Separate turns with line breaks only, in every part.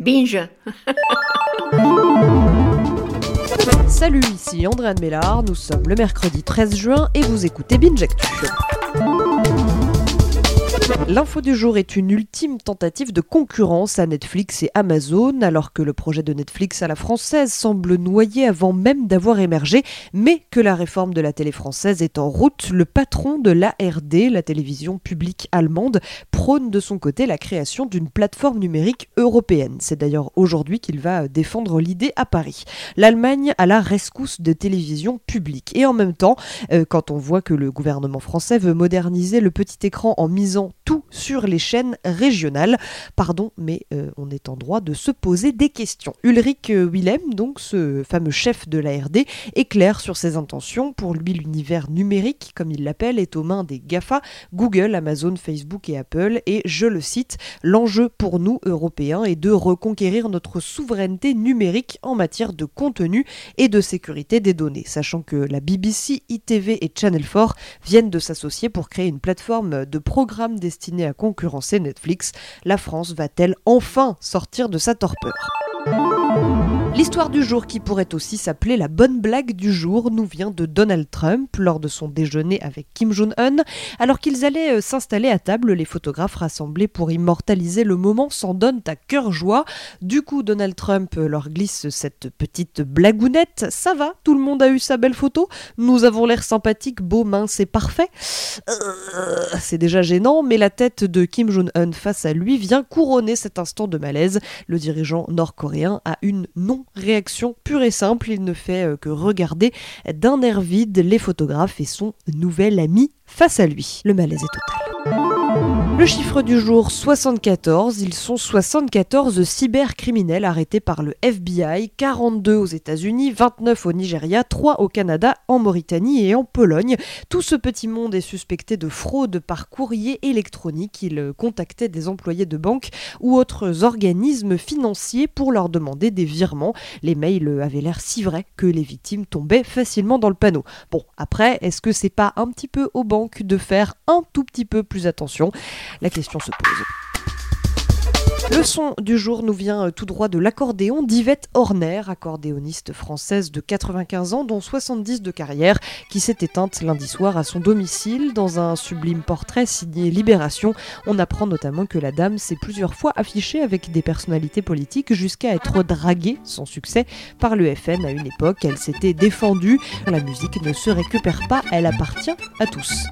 Binge
Salut, ici Andréane Mélard, nous sommes le mercredi 13 juin et vous écoutez Binge Actu. L'info du jour est une ultime tentative de concurrence à Netflix et Amazon, alors que le projet de Netflix à la française semble noyé avant même d'avoir émergé, mais que la réforme de la télé française est en route. Le patron de l'ARD, la télévision publique allemande, prône de son côté la création d'une plateforme numérique européenne. C'est d'ailleurs aujourd'hui qu'il va défendre l'idée à Paris. L'Allemagne a la rescousse de télévision publique. Et en même temps, euh, quand on voit que le gouvernement français veut moderniser le petit écran en misant sur les chaînes régionales. Pardon, mais euh, on est en droit de se poser des questions. Ulrich euh, Willem, donc ce fameux chef de l'ARD, est clair sur ses intentions. Pour lui, l'univers numérique, comme il l'appelle, est aux mains des GAFA, Google, Amazon, Facebook et Apple. Et je le cite, l'enjeu pour nous, Européens, est de reconquérir notre souveraineté numérique en matière de contenu et de sécurité des données, sachant que la BBC, ITV et Channel 4 viennent de s'associer pour créer une plateforme de programmes destinée à concurrencer Netflix. La France va-t-elle enfin sortir de sa torpeur? L'histoire du jour, qui pourrait aussi s'appeler la bonne blague du jour, nous vient de Donald Trump lors de son déjeuner avec Kim Jong-un. Alors qu'ils allaient euh, s'installer à table, les photographes rassemblés pour immortaliser le moment s'en donnent à cœur joie. Du coup, Donald Trump leur glisse cette petite blagounette. Ça va, tout le monde a eu sa belle photo Nous avons l'air sympathique, beau, mince et parfait euh, C'est déjà gênant, mais la tête de Kim Jong-un face à lui vient couronner cet instant de malaise. Le dirigeant nord-coréen a une non réaction pure et simple, il ne fait euh, que regarder d'un air vide les photographes et son nouvel ami face à lui. Le malaise est total. Le chiffre du jour 74, ils sont 74 cybercriminels arrêtés par le FBI, 42 aux États-Unis, 29 au Nigeria, 3 au Canada, en Mauritanie et en Pologne. Tout ce petit monde est suspecté de fraude par courrier électronique. Ils contactaient des employés de banque ou autres organismes financiers pour leur demander des virements. Les mails avaient l'air si vrais que les victimes tombaient facilement dans le panneau. Bon, après, est-ce que c'est pas un petit peu aux banques de faire un tout petit peu plus attention? La question se pose. Le son du jour nous vient euh, tout droit de l'accordéon d'Yvette Horner, accordéoniste française de 95 ans, dont 70 de carrière, qui s'est éteinte lundi soir à son domicile. Dans un sublime portrait signé Libération, on apprend notamment que la dame s'est plusieurs fois affichée avec des personnalités politiques jusqu'à être draguée, sans succès, par le FN à une époque. Elle s'était défendue. La musique ne se récupère pas, elle appartient à tous.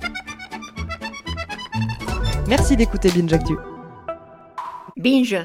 Merci d'écouter Binge Actu.
Binge